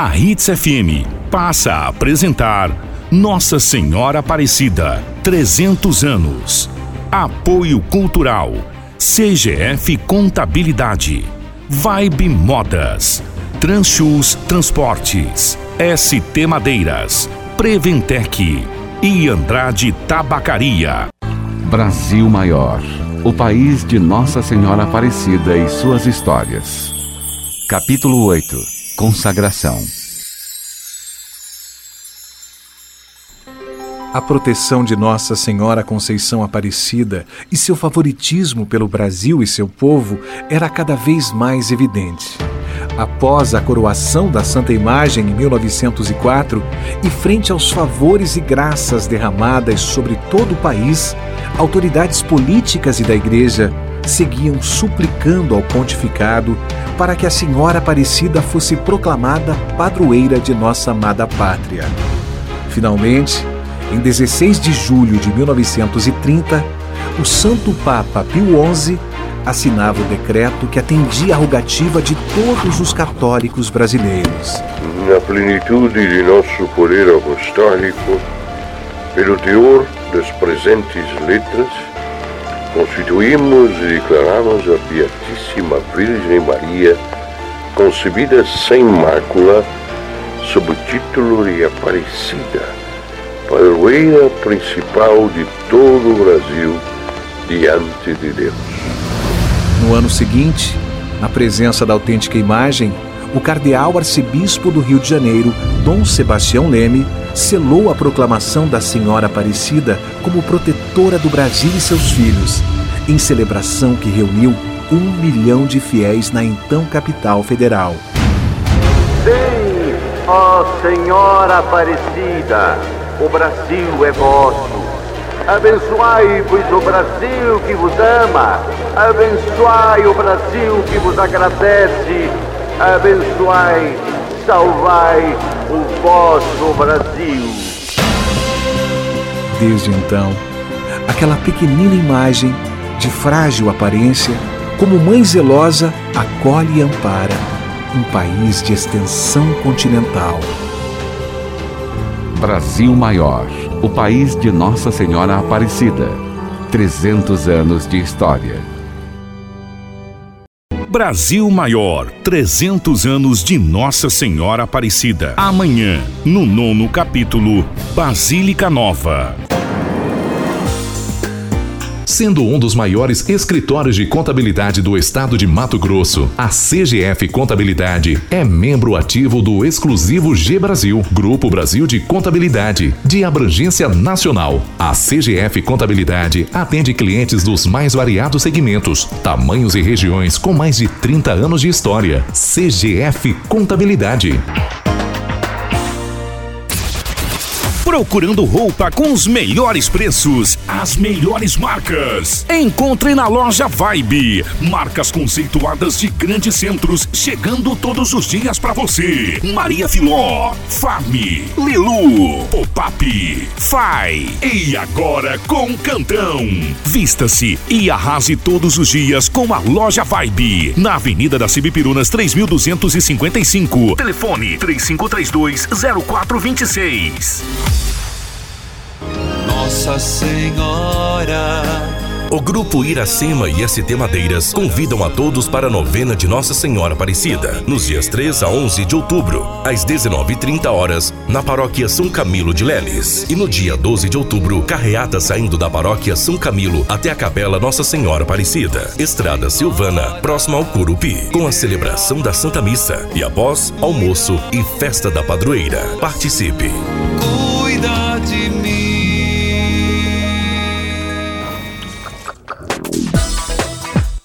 A Hits FM passa a apresentar Nossa Senhora Aparecida, 300 anos. Apoio Cultural, CGF Contabilidade, Vibe Modas, Transchus Transportes, ST Madeiras, Preventec e Andrade Tabacaria. Brasil Maior, o país de Nossa Senhora Aparecida e suas histórias. Capítulo 8 Consagração A proteção de Nossa Senhora Conceição Aparecida e seu favoritismo pelo Brasil e seu povo era cada vez mais evidente. Após a coroação da Santa Imagem em 1904 e frente aos favores e graças derramadas sobre todo o país, autoridades políticas e da Igreja seguiam suplicando ao pontificado para que a Senhora Aparecida fosse proclamada padroeira de nossa amada pátria. Finalmente, em 16 de julho de 1930, o Santo Papa Pio XI assinava o decreto que atendia à rogativa de todos os católicos brasileiros. Na plenitude de nosso poder apostólico, pelo teor das presentes letras, constituímos e declaramos a Beatíssima Virgem Maria, concebida sem mácula, sob o título de Aparecida, padroeira principal de todo o Brasil diante de Deus. No ano seguinte, na presença da autêntica imagem, o cardeal arcebispo do Rio de Janeiro, Dom Sebastião Leme, selou a proclamação da Senhora Aparecida como protetora do Brasil e seus filhos, em celebração que reuniu um milhão de fiéis na então capital federal. Sim, ó Senhora Aparecida, o Brasil é vosso. Abençoai, pois, o Brasil que vos ama. Abençoai o Brasil que vos agradece. Abençoai, salvai o vosso Brasil. Desde então, aquela pequenina imagem, de frágil aparência, como mãe zelosa, acolhe e ampara um país de extensão continental. Brasil Maior, o país de Nossa Senhora Aparecida. 300 anos de história. Brasil Maior, 300 anos de Nossa Senhora Aparecida. Amanhã, no nono capítulo, Basílica Nova. Sendo um dos maiores escritórios de contabilidade do estado de Mato Grosso, a CGF Contabilidade é membro ativo do exclusivo G Brasil, Grupo Brasil de Contabilidade, de abrangência nacional. A CGF Contabilidade atende clientes dos mais variados segmentos, tamanhos e regiões com mais de 30 anos de história. CGF Contabilidade. Procurando roupa com os melhores preços, as melhores marcas. Encontre na loja Vibe. Marcas conceituadas de grandes centros, chegando todos os dias para você. Maria Filó, Farm, Lilu, Pop-Up, Fai. E agora com Cantão. Vista-se e arrase todos os dias com a loja Vibe. Na Avenida das Cibipirunas 3255. Telefone 3532 0426. Nossa Senhora. O Grupo Iracema e ST Madeiras convidam a todos para a novena de Nossa Senhora Aparecida, nos dias 3 a 11 de outubro, às 19h30 horas, na paróquia São Camilo de Leles. E no dia 12 de outubro, carreata saindo da paróquia São Camilo até a capela Nossa Senhora Aparecida, Estrada Silvana, próxima ao Curupi, com a celebração da Santa Missa e após almoço e festa da padroeira. Participe!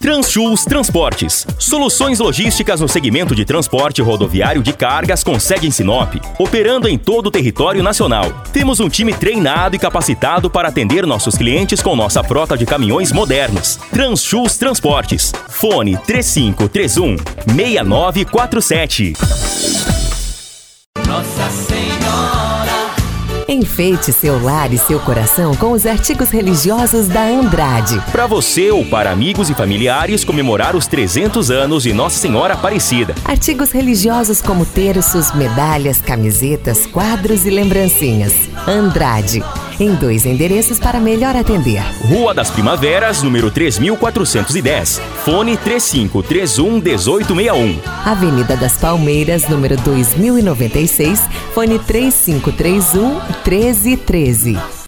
Transchus Transportes. Soluções logísticas no segmento de transporte rodoviário de cargas com sede em Sinop, operando em todo o território nacional. Temos um time treinado e capacitado para atender nossos clientes com nossa frota de caminhões modernos. Transchus Transportes. Fone 3531 6947. Enfeite seu lar e seu coração com os artigos religiosos da Andrade. Para você ou para amigos e familiares comemorar os 300 anos de Nossa Senhora Aparecida. Artigos religiosos como terços, medalhas, camisetas, quadros e lembrancinhas. Andrade. Em dois endereços para melhor atender. Rua das Primaveras, número 3410. Fone 3531 1861. Avenida das Palmeiras, número 2096. Fone 3531 1313.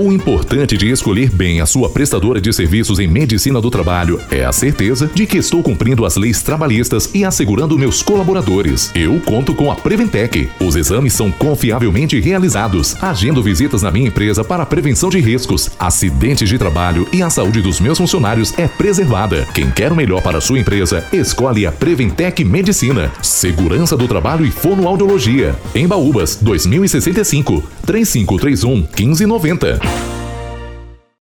O importante de escolher bem a sua prestadora de serviços em medicina do trabalho é a certeza de que estou cumprindo as leis trabalhistas e assegurando meus colaboradores. Eu conto com a Preventec. Os exames são confiavelmente realizados. Agendo visitas na minha empresa para prevenção de riscos, acidentes de trabalho e a saúde dos meus funcionários é preservada. Quem quer o melhor para a sua empresa, escolhe a Preventec Medicina. Segurança do trabalho e fonoaudiologia. Em Baúbas, 2065, 3531 1590.